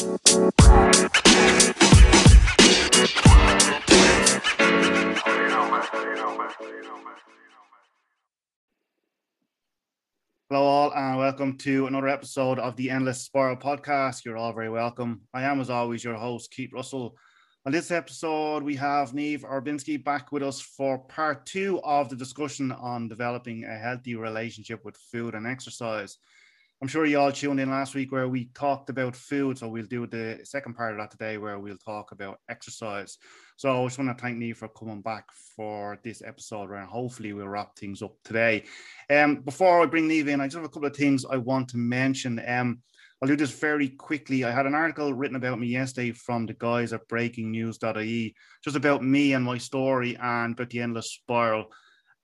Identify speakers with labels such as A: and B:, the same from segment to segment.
A: Hello, all, and welcome to another episode of the Endless Spiral podcast. You're all very welcome. I am, as always, your host, Keith Russell. On this episode, we have Niamh Orbinski back with us for part two of the discussion on developing a healthy relationship with food and exercise. I'm sure you all tuned in last week where we talked about food. So we'll do the second part of that today where we'll talk about exercise. So I just want to thank Niamh for coming back for this episode and hopefully we'll wrap things up today. Um, before I bring Niamh in, I just have a couple of things I want to mention. Um, I'll do this very quickly. I had an article written about me yesterday from the guys at breakingnews.ie, just about me and my story and about the endless spiral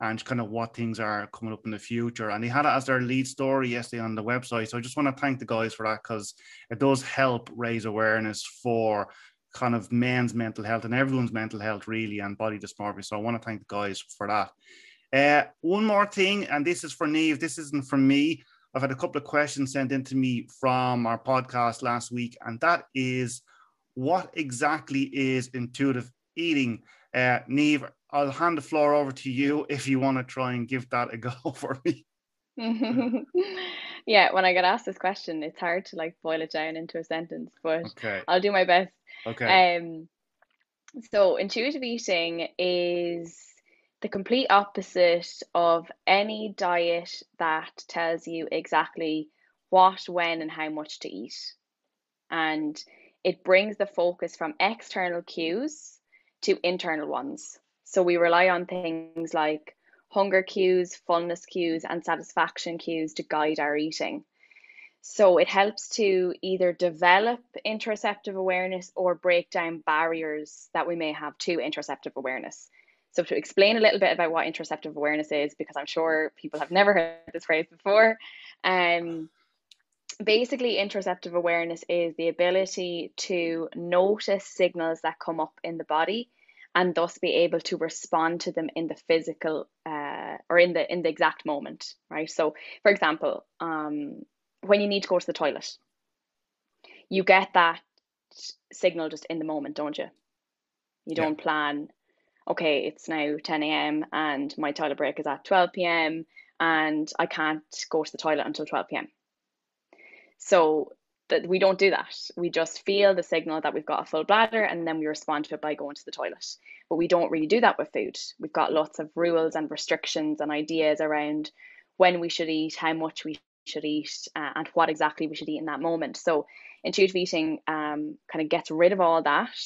A: and kind of what things are coming up in the future. And they had it as their lead story yesterday on the website. So I just want to thank the guys for that because it does help raise awareness for kind of men's mental health and everyone's mental health, really, and body dysmorphia. So I want to thank the guys for that. Uh, one more thing, and this is for Niamh, this isn't for me. I've had a couple of questions sent in to me from our podcast last week, and that is what exactly is intuitive eating? Uh, Niamh, I'll hand the floor over to you if you want to try and give that a go for me.
B: yeah, when I get asked this question, it's hard to like boil it down into a sentence, but
A: okay.
B: I'll do my best.
A: Okay.
B: Um, so intuitive eating is the complete opposite of any diet that tells you exactly what, when, and how much to eat. And it brings the focus from external cues to internal ones. So we rely on things like hunger cues, fullness cues, and satisfaction cues to guide our eating. So it helps to either develop interoceptive awareness or break down barriers that we may have to interoceptive awareness. So to explain a little bit about what interoceptive awareness is, because I'm sure people have never heard this phrase before, um, basically interoceptive awareness is the ability to notice signals that come up in the body and thus be able to respond to them in the physical uh, or in the in the exact moment right so for example um, when you need to go to the toilet. You get that signal just in the moment, don't you? You don't yeah. plan, okay, it's now 10 a.m. and my toilet break is at 12 p.m. and I can't go to the toilet until 12 p.m. So that we don't do that. We just feel the signal that we've got a full bladder and then we respond to it by going to the toilet. But we don't really do that with food. We've got lots of rules and restrictions and ideas around when we should eat, how much we should eat uh, and what exactly we should eat in that moment. So intuitive eating um, kind of gets rid of all that,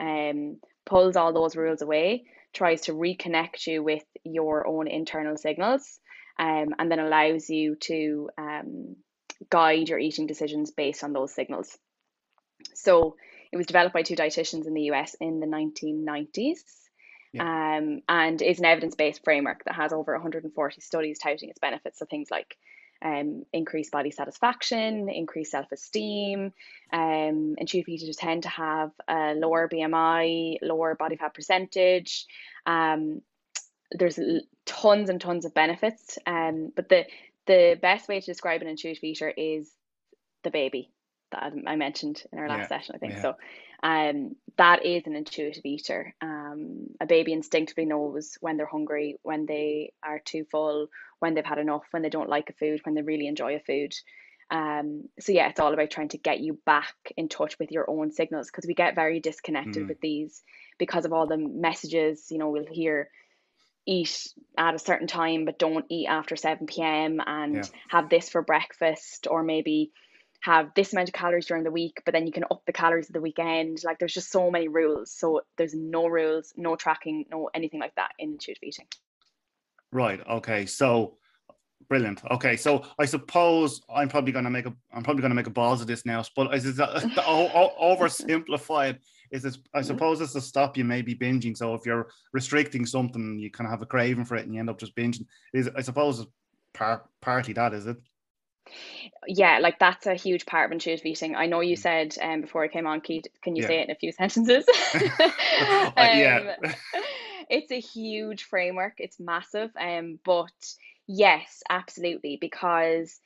B: um, pulls all those rules away, tries to reconnect you with your own internal signals, um, and then allows you to um, guide your eating decisions based on those signals. So it was developed by two dietitians in the US in the 1990s. Yeah. Um, and is an evidence based framework that has over 140 studies touting its benefits. So things like um, increased body satisfaction, increased self esteem. Um, intuitive eaters tend to have a lower BMI, lower body fat percentage. Um, there's tons and tons of benefits. Um, but the the best way to describe an intuitive eater is the baby that I mentioned in our last yeah, session, I think. Yeah. So um, that is an intuitive eater. Um, a baby instinctively knows when they're hungry, when they are too full, when they've had enough, when they don't like a food, when they really enjoy a food. Um, so yeah, it's all about trying to get you back in touch with your own signals because we get very disconnected mm. with these because of all the messages. You know, we'll hear eat at a certain time, but don't eat after 7 p.m. and yeah. have this for breakfast, or maybe have this amount of calories during the week, but then you can up the calories at the weekend. Like there's just so many rules. So there's no rules, no tracking, no anything like that in intuitive eating.
A: Right. Okay. So brilliant. Okay. So I suppose I'm probably gonna make a I'm probably gonna make a balls of this now, but is it oversimplified? Is it I mm-hmm. suppose it's to stop you maybe binging. So if you're restricting something, you kind of have a craving for it and you end up just binging. Is I suppose part partly that, is it?
B: yeah, like that's a huge part of intuitive eating. I know you mm. said um, before I came on, Keith, can you yeah. say it in a few sentences?
A: uh, yeah.
B: Um, it's a huge framework. It's massive. Um, but yes, absolutely, because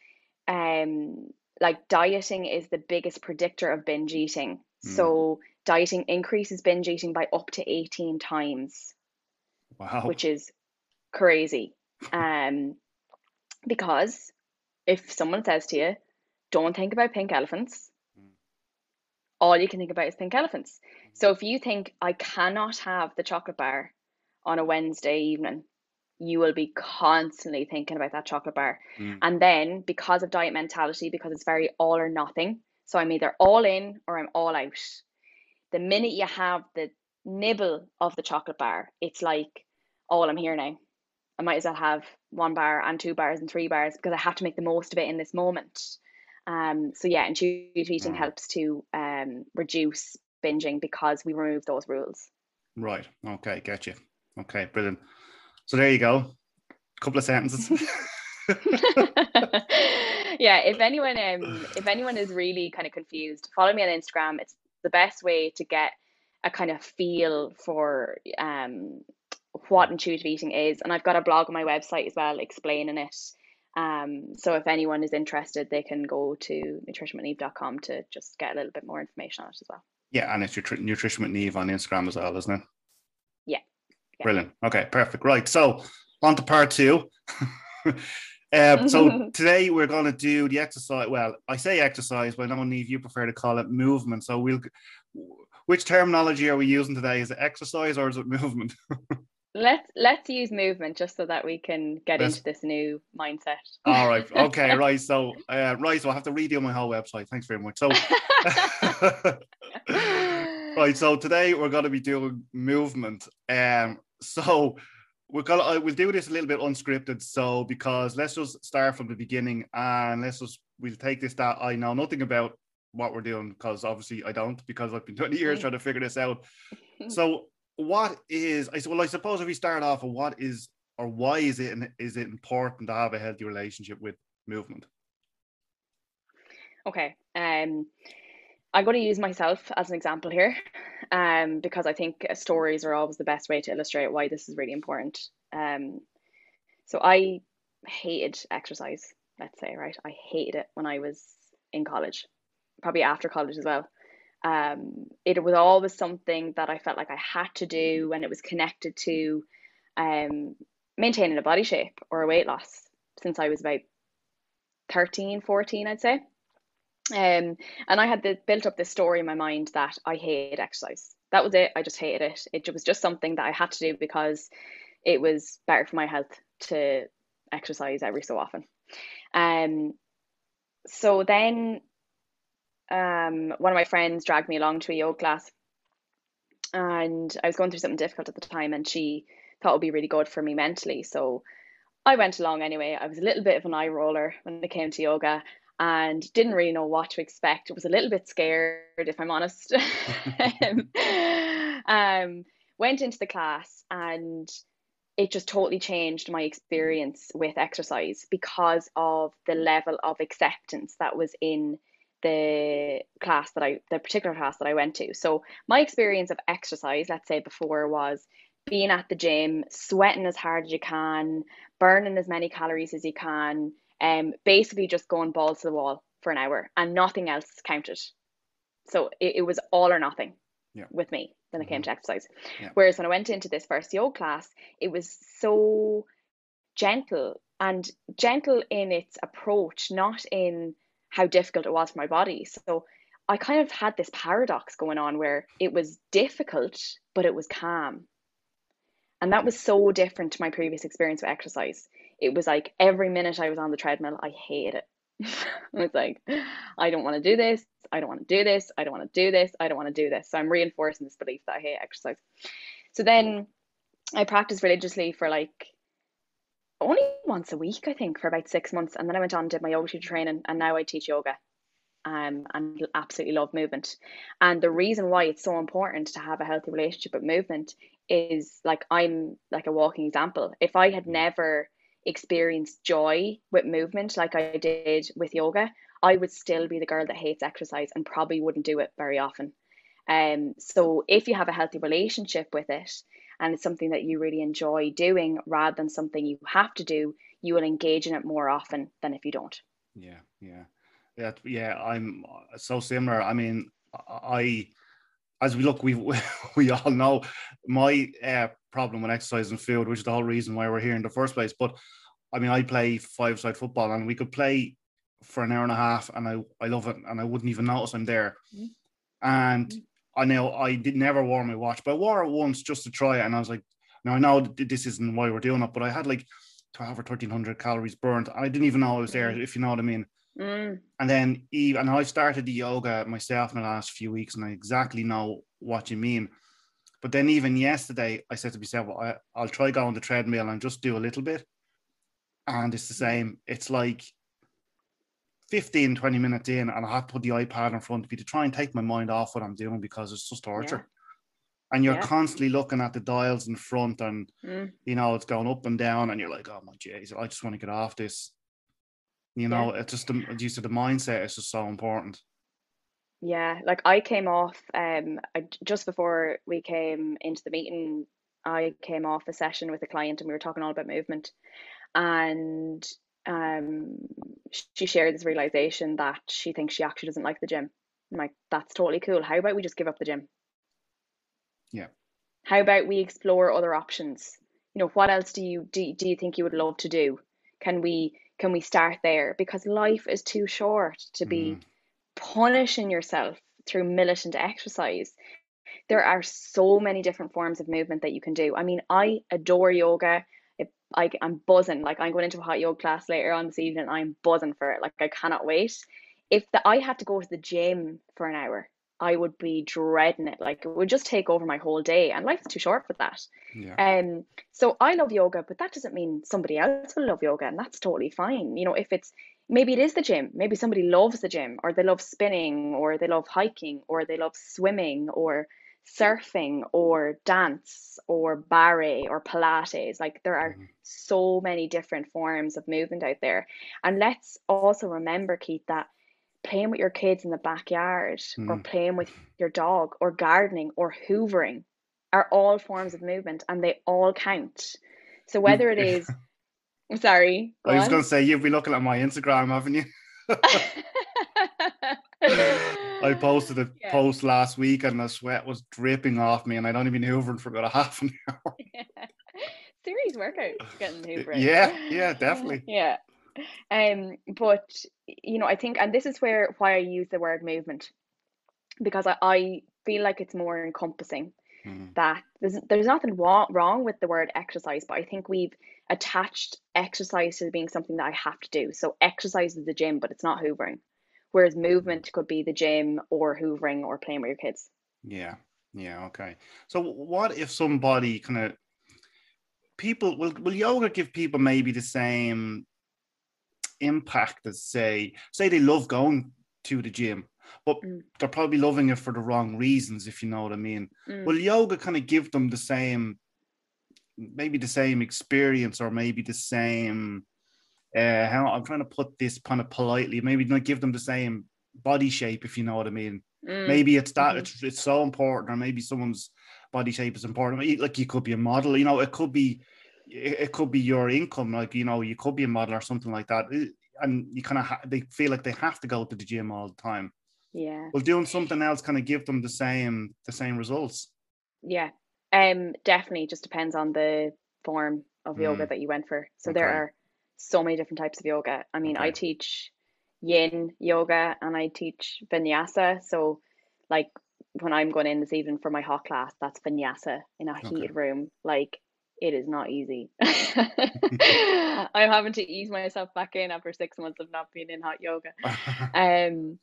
B: um, like dieting is the biggest predictor of binge eating. Mm. So dieting increases binge eating by up to 18 times.
A: Wow.
B: Which is crazy. Um because if someone says to you, don't think about pink elephants, mm. all you can think about is pink elephants. So if you think I cannot have the chocolate bar on a Wednesday evening, you will be constantly thinking about that chocolate bar. Mm. And then because of diet mentality, because it's very all or nothing, so I'm either all in or I'm all out. The minute you have the nibble of the chocolate bar, it's like, oh, I'm here now. I might as well have one bar and two bars and three bars because I have to make the most of it in this moment. Um, so yeah, intuitive eating mm. helps to um, reduce binging because we remove those rules.
A: Right. Okay. Get you. Okay. Brilliant. So there you go. A couple of sentences.
B: yeah, if anyone um if anyone is really kind of confused, follow me on Instagram. It's the best way to get a kind of feel for um what intuitive eating is. And I've got a blog on my website as well explaining it. Um, so if anyone is interested, they can go to nutritionwithniamh.com to just get a little bit more information on it as well.
A: Yeah, and it's your nutrition with Niamh on Instagram as well, isn't it?
B: Yeah.
A: Brilliant. Okay, perfect. Right. So on to part two. um, so today we're going to do the exercise. Well, I say exercise, but I know Niamh, you prefer to call it movement. So we'll. Which terminology are we using today? Is it exercise or is it movement?
B: let's let's use movement just so that we can get into this new mindset.
A: All right. Okay. right. So uh, right. So I have to redo my whole website. Thanks very much. So. right. So today we're going to be doing movement. Um, so gonna uh, we'll do this a little bit unscripted. So because let's just start from the beginning and let's just we'll take this that I know nothing about what we're doing because obviously I don't because I've been 20 years trying to figure this out. so what is I well I suppose if we start off with what is or why is it is it important to have a healthy relationship with movement?
B: Okay. Um I'm going to use myself as an example here um, because I think stories are always the best way to illustrate why this is really important. Um, so I hated exercise, let's say, right? I hated it when I was in college, probably after college as well. Um, it was always something that I felt like I had to do and it was connected to um, maintaining a body shape or a weight loss since I was about 13, 14, I'd say. Um, and I had the, built up this story in my mind that I hate exercise. That was it. I just hated it. It was just something that I had to do because it was better for my health to exercise every so often. Um, so then um, one of my friends dragged me along to a yoga class and I was going through something difficult at the time and she thought it would be really good for me mentally. So I went along anyway. I was a little bit of an eye roller when it came to yoga and didn't really know what to expect. It was a little bit scared, if I'm honest. um, went into the class and it just totally changed my experience with exercise because of the level of acceptance that was in the class that I, the particular class that I went to. So my experience of exercise, let's say before, was being at the gym, sweating as hard as you can, burning as many calories as you can, um, basically just going balls to the wall for an hour and nothing else counted. So it, it was all or nothing
A: yeah.
B: with me when
A: mm-hmm.
B: it came to exercise.
A: Yeah.
B: Whereas when I went into this first yoga class, it was so gentle and gentle in its approach, not in how difficult it was for my body. So I kind of had this paradox going on where it was difficult, but it was calm. And that was so different to my previous experience with exercise it was like every minute I was on the treadmill, I hated it. I was like, I don't want to do this. I don't want to do this. I don't want to do this. I don't want to do this. So I'm reinforcing this belief that I hate exercise. So then I practiced religiously for like only once a week, I think, for about six months. And then I went on and did my yoga teacher training, and now I teach yoga. Um, and absolutely love movement. And the reason why it's so important to have a healthy relationship with movement is like I'm like a walking example. If I had never experience joy with movement like I did with yoga, I would still be the girl that hates exercise and probably wouldn't do it very often. Um, so if you have a healthy relationship with it and it's something that you really enjoy doing rather than something you have to do, you will engage in it more often than if you don't.
A: Yeah, yeah. Yeah, yeah, I'm so similar. I mean, I as we look, we we all know my uh, problem with exercise and food, which is the whole reason why we're here in the first place. But I mean, I play five side football, and we could play for an hour and a half, and I I love it, and I wouldn't even notice I'm there. Mm-hmm. And mm-hmm. I know I did never wear my watch, but I wore it once just to try it, and I was like, now I know this isn't why we're doing it, but I had like twelve or thirteen hundred calories burnt, and I didn't even know I was there, if you know what I mean. Mm. And then Eve and I started the yoga myself in the last few weeks, and I exactly know what you mean. But then even yesterday, I said to myself, well, I, I'll try go on the treadmill and just do a little bit. And it's the same. It's like 15, 20 minutes in, and I have to put the iPad in front of me to try and take my mind off what I'm doing because it's just torture. Yeah. And you're yeah. constantly looking at the dials in front, and mm. you know, it's going up and down, and you're like, oh my jeez, I just want to get off this. You know, yeah. it's just the, you said, the mindset is just so important.
B: Yeah, like I came off um I, just before we came into the meeting, I came off a session with a client and we were talking all about movement. And um she shared this realization that she thinks she actually doesn't like the gym. I'm like, that's totally cool. How about we just give up the gym?
A: Yeah.
B: How about we explore other options? You know, what else do you do, do you think you would love to do? Can we can we start there? Because life is too short to be mm punishing yourself through militant exercise. There are so many different forms of movement that you can do. I mean, I adore yoga. It, I, I'm buzzing. Like I'm going into a hot yoga class later on this evening. I'm buzzing for it. Like I cannot wait. If the, I had to go to the gym for an hour, I would be dreading it. Like it would just take over my whole day, and life's too short for that. Yeah. Um. So I love yoga, but that doesn't mean somebody else will love yoga, and that's totally fine. You know, if it's maybe it is the gym. Maybe somebody loves the gym, or they love spinning, or they love hiking, or they love swimming, or surfing, or dance, or ballet, or Pilates. Like there are mm-hmm. so many different forms of movement out there, and let's also remember, Keith, that playing with your kids in the backyard mm. or hmm. playing with your dog or gardening or hoovering are all forms of movement and they all count. So whether it is I'm sorry.
A: I was going to say you've been looking at my Instagram, haven't you? I posted a yeah. post last week and the sweat was dripping off me, and I'd only been hoovering for about a half an hour.
B: Serious workout getting hoovering.
A: Yeah, yeah, definitely.
B: yeah. Um, but you know, I think, and this is where why I use the word movement because I, I feel like it's more encompassing. Mm. That there's there's nothing wrong with the word exercise, but I think we've attached exercise to being something that I have to do. So exercise is the gym, but it's not hoovering. Whereas movement could be the gym or hoovering or playing with your kids.
A: Yeah. Yeah. Okay. So what if somebody kind of people will will yoga give people maybe the same impact as say say they love going to the gym but mm. they're probably loving it for the wrong reasons if you know what i mean mm. will yoga kind of give them the same maybe the same experience or maybe the same uh how i'm trying to put this kind of politely maybe not give them the same body shape if you know what i mean mm. maybe it's that mm-hmm. it's, it's so important or maybe someone's body shape is important like you could be a model you know it could be it could be your income, like you know, you could be a model or something like that, and you kind of ha- they feel like they have to go to the gym all the time.
B: Yeah.
A: Well, doing something else kind of give them the same the same results.
B: Yeah. Um. Definitely, just depends on the form of mm. yoga that you went for. So okay. there are so many different types of yoga. I mean, okay. I teach Yin yoga and I teach Vinyasa. So, like when I'm going in this evening for my hot class, that's Vinyasa in a heated okay. room. Like it is not easy. I'm having to ease myself back in after six months of not being in hot yoga. um,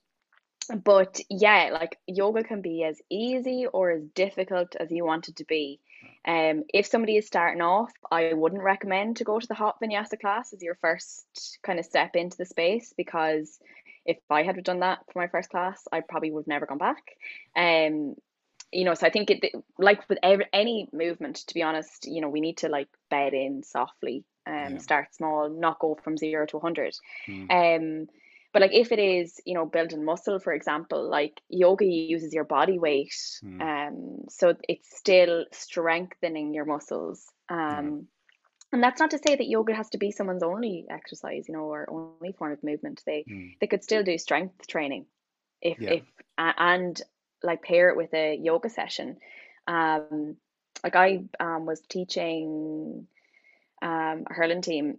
B: but yeah, like yoga can be as easy or as difficult as you want it to be. Um, if somebody is starting off, I wouldn't recommend to go to the hot vinyasa class as your first kind of step into the space because if I had done that for my first class, I probably would have never gone back. Um, you know so i think it like with every, any movement to be honest you know we need to like bed in softly um yeah. start small not go from 0 to 100 mm. um but like if it is you know building muscle for example like yoga uses your body weight mm. um so it's still strengthening your muscles um and that's not to say that yoga has to be someone's only exercise, you know, or only form of movement. They
A: Mm.
B: they could still do strength training if
A: Yeah.
B: if and like pair it with a yoga session. Um, like I um was teaching um a hurling team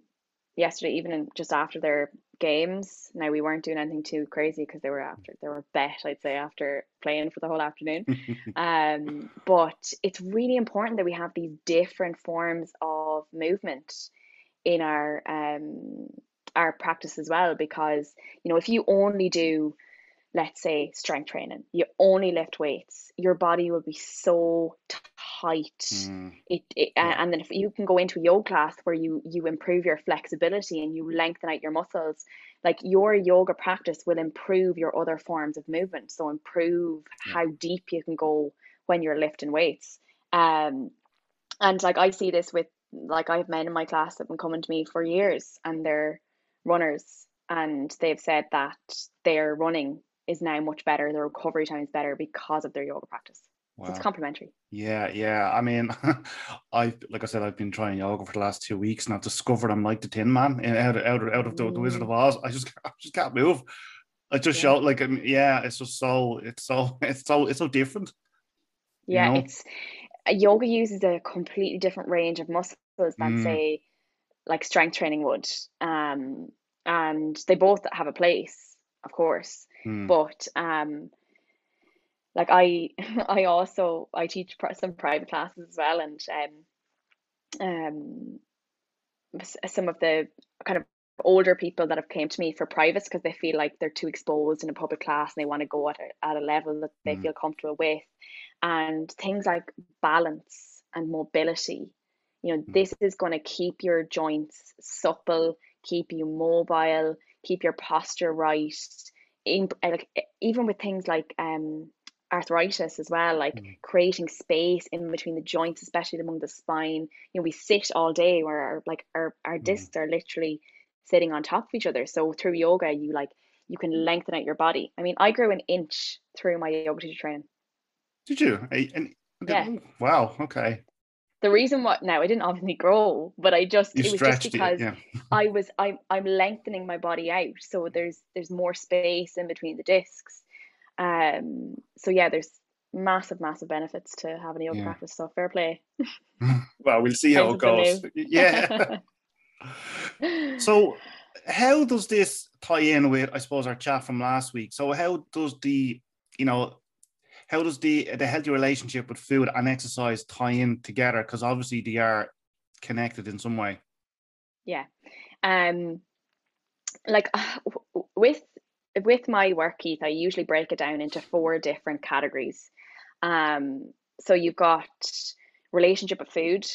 B: yesterday evening just after their games. Now we weren't doing anything too crazy because they were after they were bet, I'd say, after playing for the whole afternoon. Um, but it's really important that we have these different forms of movement in our um our practice as well because you know if you only do let's say strength training you only lift weights your body will be so tight
A: Mm.
B: it, it
A: Yeah.
B: and then if you can go into a yoga class where you you improve your flexibility and you lengthen out your muscles like your yoga practice will improve your other forms of movement so improve
A: Yeah.
B: how deep you can go when you're lifting weights um and like I see this with like I have men in my class that have been coming to me for years and they're runners and they've said that they're running is now much better, their recovery time is better because of their yoga practice. So it's
A: Wow.
B: complementary.
A: Yeah, yeah. I mean, I've like I said, I've been trying yoga for the last two weeks, and I've discovered I'm like the Tin Man out of out of, out of the, the Wizard of Oz. I just I just can't move. I just
B: Yeah.
A: show like um, yeah, it's just so it's so it's so it's so different. you
B: Yeah,
A: know?
B: it's uh, yoga uses a completely different range of muscles than
A: Mm.
B: say like strength training would. Um, and they both have a place, of course.
A: Mm.
B: but um like I I also I teach some private classes as well and um um some of the kind of older people that have came to me for privates because they feel like they're too exposed in a public class and they want to go at a, at a level that they
A: Mm.
B: feel comfortable with and things like balance and mobility you know
A: Mm.
B: this is going to keep your joints supple keep you mobile keep your posture right in, like even with things like um arthritis as well like
A: Mm.
B: creating space in between the joints especially among the spine you know we sit all day where our like our, our
A: Mm.
B: discs are literally sitting on top of each other so through yoga you like you can lengthen out your body i mean i grew an inch through my yoga teacher training
A: Did you? Eh, And,
B: Yeah.
A: Wow. Okay.
B: The reason what now i didn't obviously grow but i just
A: You
B: it was just
A: stretched it.
B: because
A: Yeah.
B: I was I'm I'm lengthening my body out, so there's there's more space in between the discs. Um, so yeah, there's massive massive benefits to having a yoga
A: Yeah.
B: practice. So fair play.
A: Well, we'll see how it goes. Yeah. So, how does this tie in with, I suppose, our chat from last week? So, how does the, you know, how does the the healthy relationship with food and exercise tie in together? Because obviously they are connected in some way.
B: yeah, um, like w- with with my work, Keith, I usually break it down into four different categories. Um, so you've got relationship with food,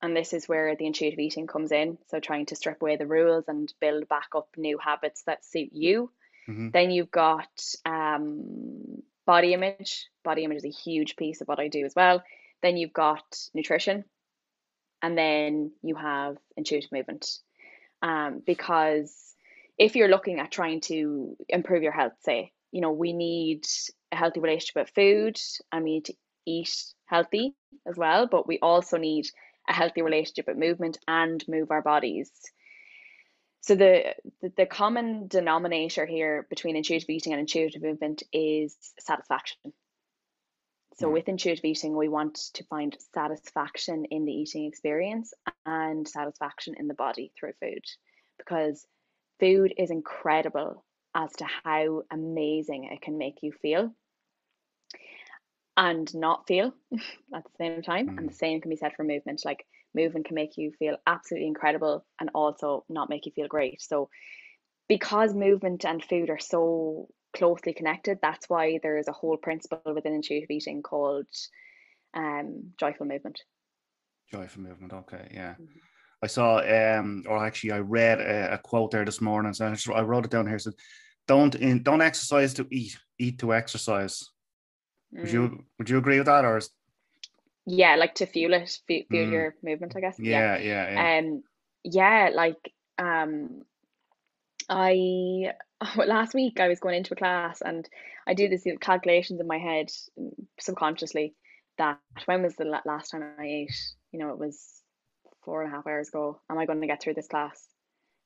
B: and this is where the intuitive eating comes in. So trying to strip away the rules and build back up new habits that suit you.
A: Mhm.
B: Then you've got um, body image. Body image is a huge piece of what I do as well. Then you've got nutrition, and then you have intuitive movement. Um, because if you're looking at trying to improve your health, say, you know, we need a healthy relationship with food and we need to eat healthy as well, but we also need a healthy relationship with movement and move our bodies. So the, the the common denominator here between intuitive eating and intuitive movement is satisfaction. So
A: Mm.
B: with intuitive eating, we want to find satisfaction in the eating experience and satisfaction in the body through food, because food is incredible as to how amazing it can make you feel and not feel at the same time. And
A: Mm.
B: the same can be said for movement. Like movement can make you feel absolutely incredible and also not make you feel great. So because movement and food are so closely connected, that's why there is a whole principle within intuitive eating called um, joyful movement.
A: Joyful movement. Okay. Yeah.
B: Mhm.
A: I saw, um, or actually, I read a, a quote there this morning. So I, just, I wrote it down here. Said, "Don't in, don't exercise to eat, eat to exercise." Would
B: Mm.
A: you would you agree with that, or is,
B: Yeah, like to fuel it, fuel,
A: Mm.
B: your movement, I guess.
A: yeah, yeah, yeah.
B: Um, yeah, like um, I last week I was going into a class and I do this calculations in my head mm, subconsciously that when was the last time I ate? You know, it was four and a half hours ago, am I going to get through this class?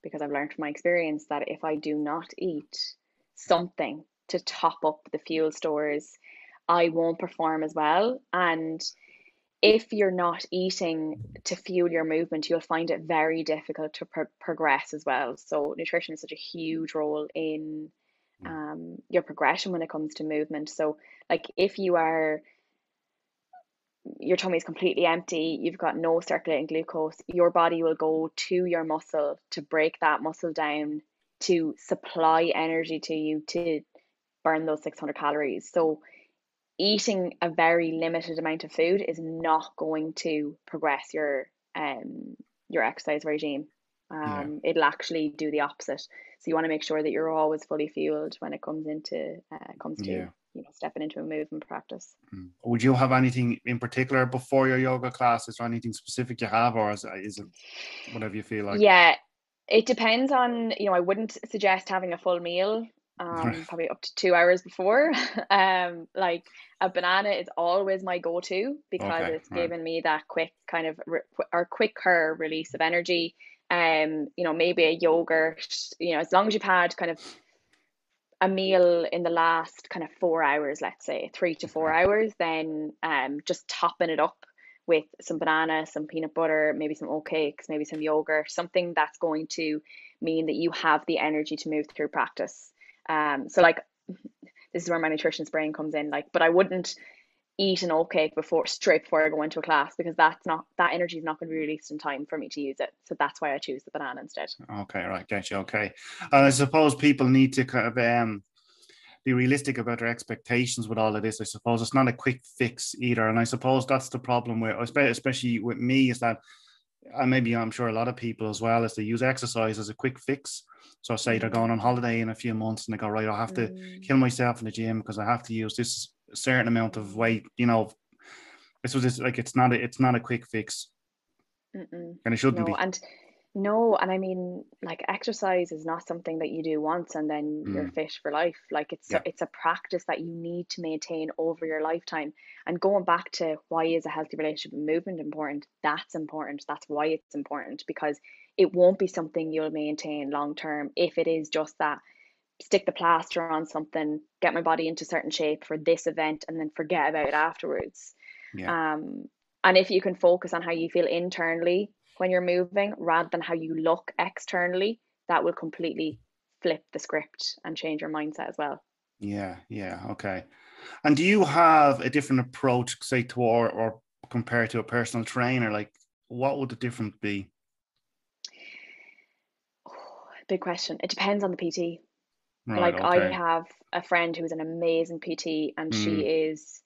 B: Because I've learned from my experience that if I do not eat something to top up the fuel stores, I won't perform as well. And if you're not eating to fuel your movement, you'll find it very difficult to pro- progress as well. So, nutrition is such a huge role in mm. um, your progression when it comes to movement. So, like if you are your tummy is completely empty, you've got no circulating glucose, your body will go to your muscle to break that muscle down to supply energy to you to burn those 600 calories. So, eating a very limited amount of food is not going to progress your um your exercise regime. Um, yeah. it'll actually do the opposite. So you want to make sure that you're always fully fueled when it comes into uh, comes to yeah. you know stepping into a movement practice.
A: Mm. Would you have anything in particular before your yoga class? Is there anything specific you have, or is, is it whatever you feel like?
B: Yeah, it depends on you know. I wouldn't suggest having a full meal um, probably up to two hours before. um, like a banana is always my go-to because okay, it's right. given me that quick kind of re- or quicker release of energy. Um, you know, maybe a yogurt. You know, as long as you've had kind of a meal in the last kind of four hours, let's say three to four hours, then um, just topping it up with some banana, some peanut butter, maybe some oatcakes, maybe some yogurt, something that's going to mean that you have the energy to move through practice. Um, so like this is where my nutritionist brain comes in. Like, but I wouldn't eat an oatcake before straight before I go into a class because that's not that energy is not going to be released in time for me to use it. So that's why I choose the banana instead.
A: Okay, right, gotcha. Okay, I suppose people need to kind of um be realistic about their expectations with all of this. I suppose it's not a quick fix either, and I suppose that's the problem with especially with me is that and maybe I'm sure a lot of people as well is they use exercise as a quick fix. So I say they're going on holiday in a few months and they go, right, I have to mm. kill myself in the gym because I have to use this certain amount of weight, you know. This was just like it's not a, it's not a quick fix.
B: Mm-mm.
A: And it shouldn't
B: no,
A: be.
B: And no, and I mean, like exercise is not something that you do once and then mm. you're fit for life. Like it's yeah. a, it's a practice that you need to maintain over your lifetime. And going back to why is a healthy relationship movement important? That's important. That's why it's important because it won't be something you'll maintain long term if it is just that stick the plaster on something, get my body into certain shape for this event, and then forget about it afterwards. Yeah. Um, and if you can focus on how you feel internally when you're moving rather than how you look externally, that will completely flip the script and change your mindset as well.
A: Yeah, yeah, okay. And do you have a different approach, say, to or, or compared to a personal trainer? Like, what would the difference be?
B: Big question. It depends on the PT. Right, like okay. I have a friend who's an amazing PT, and mm. she is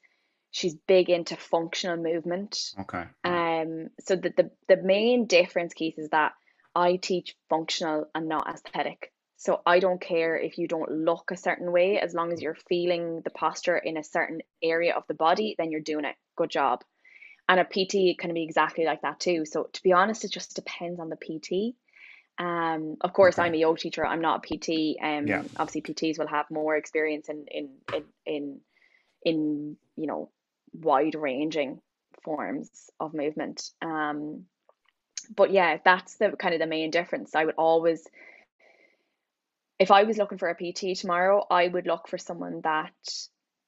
B: she's big into functional movement.
A: Okay.
B: Um, so the, the the main difference, Keith, is that I teach functional and not aesthetic. So I don't care if you don't look a certain way, as long as you're feeling the posture in a certain area of the body, then you're doing it. Good job. And a PT can be exactly like that too. So to be honest, it just depends on the PT. Um, of course, okay. I'm a yoga teacher. I'm not a PT. Um, yeah. obviously PTs will have more experience in in in in in you know wide ranging forms of movement. Um, but yeah, that's the kind of the main difference. I would always, if I was looking for a PT tomorrow, I would look for someone that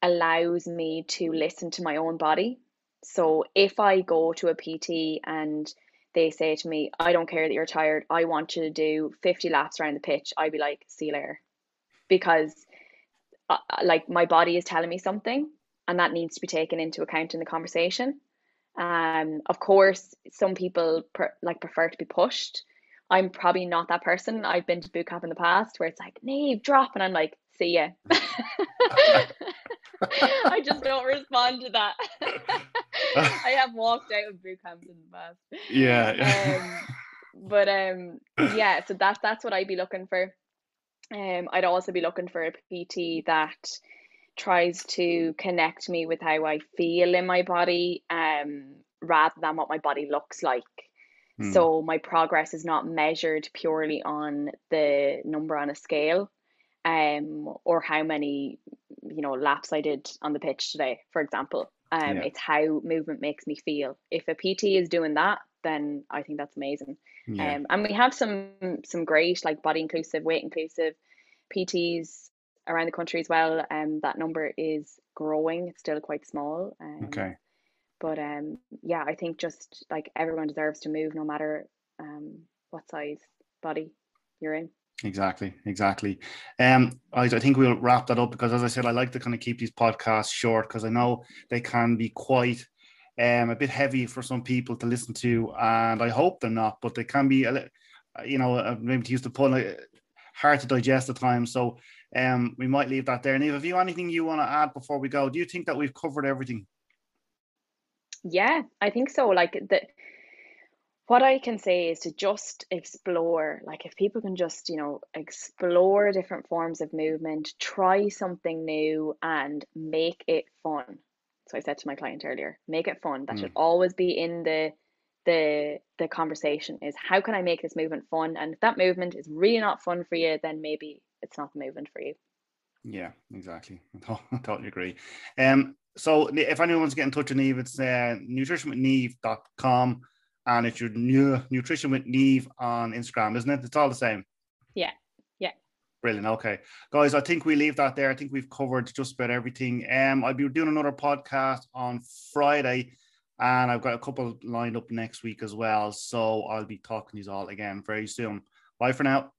B: allows me to listen to my own body. So if I go to a PT and they say to me, I don't care that you're tired, I want you to do 50 laps around the pitch, I'd be like, see you later. Because uh, like my body is telling me something and that needs to be taken into account in the conversation. Um, of course, some people per, like prefer to be pushed. I'm probably not that person. I've been to boot camp in the past where it's like, Niamh, drop, and I'm like, see ya. I just don't respond to that. I have walked out of boot camps in the past.
A: Yeah.
B: um, but um, yeah, so that's that's what I'd be looking for. Um, I'd also be looking for a PT that tries to connect me with how I feel in my body um, rather than what my body looks like. Mm. So my progress is not measured purely on the number on a scale um, or how many you know laps I did on the pitch today, for example. Um, yeah. It's how movement makes me feel. If a PT is doing that, then I think that's amazing.
A: Yeah.
B: Um, and we have some some great like body inclusive, weight inclusive PTs around the country as well. Um, that number is growing. It's still quite small. Um,
A: okay.
B: But um, yeah, I think just like everyone deserves to move, no matter um what size body you're in.
A: Exactly, exactly. Um, I, I think we'll wrap that up because, as I said, I like to kind of keep these podcasts short because I know they can be quite um, a bit heavy for some people to listen to, and I hope they're not, but they can be, a little you know, uh, maybe to use the pun, uh, hard to digest at times. So um, we might leave that there. And have you anything you want to add before we go? Do you think that we've covered everything?
B: Yeah, I think so. Like the what I can say is to just explore, like if people can just, you know, explore different forms of movement, try something new and make it fun. So I said to my client earlier, make it fun. That mm. should always be in the the the conversation is how can I make this movement fun? And if that movement is really not fun for you, then maybe it's not the movement for you.
A: Yeah, exactly. I totally agree. Um, so if anyone wants to get in touch with Niamh, it's uh, nutritionwithniamh.com and it's your new nutrition with Niamh on Instagram, isn't it? It's all the same.
B: Yeah. Yeah.
A: Brilliant. Okay. Guys, I think we leave that there. I think we've covered just about everything. Um, I'll be doing another podcast on Friday and I've got a couple lined up next week as well. So I'll be talking to you all again very soon. Bye for now.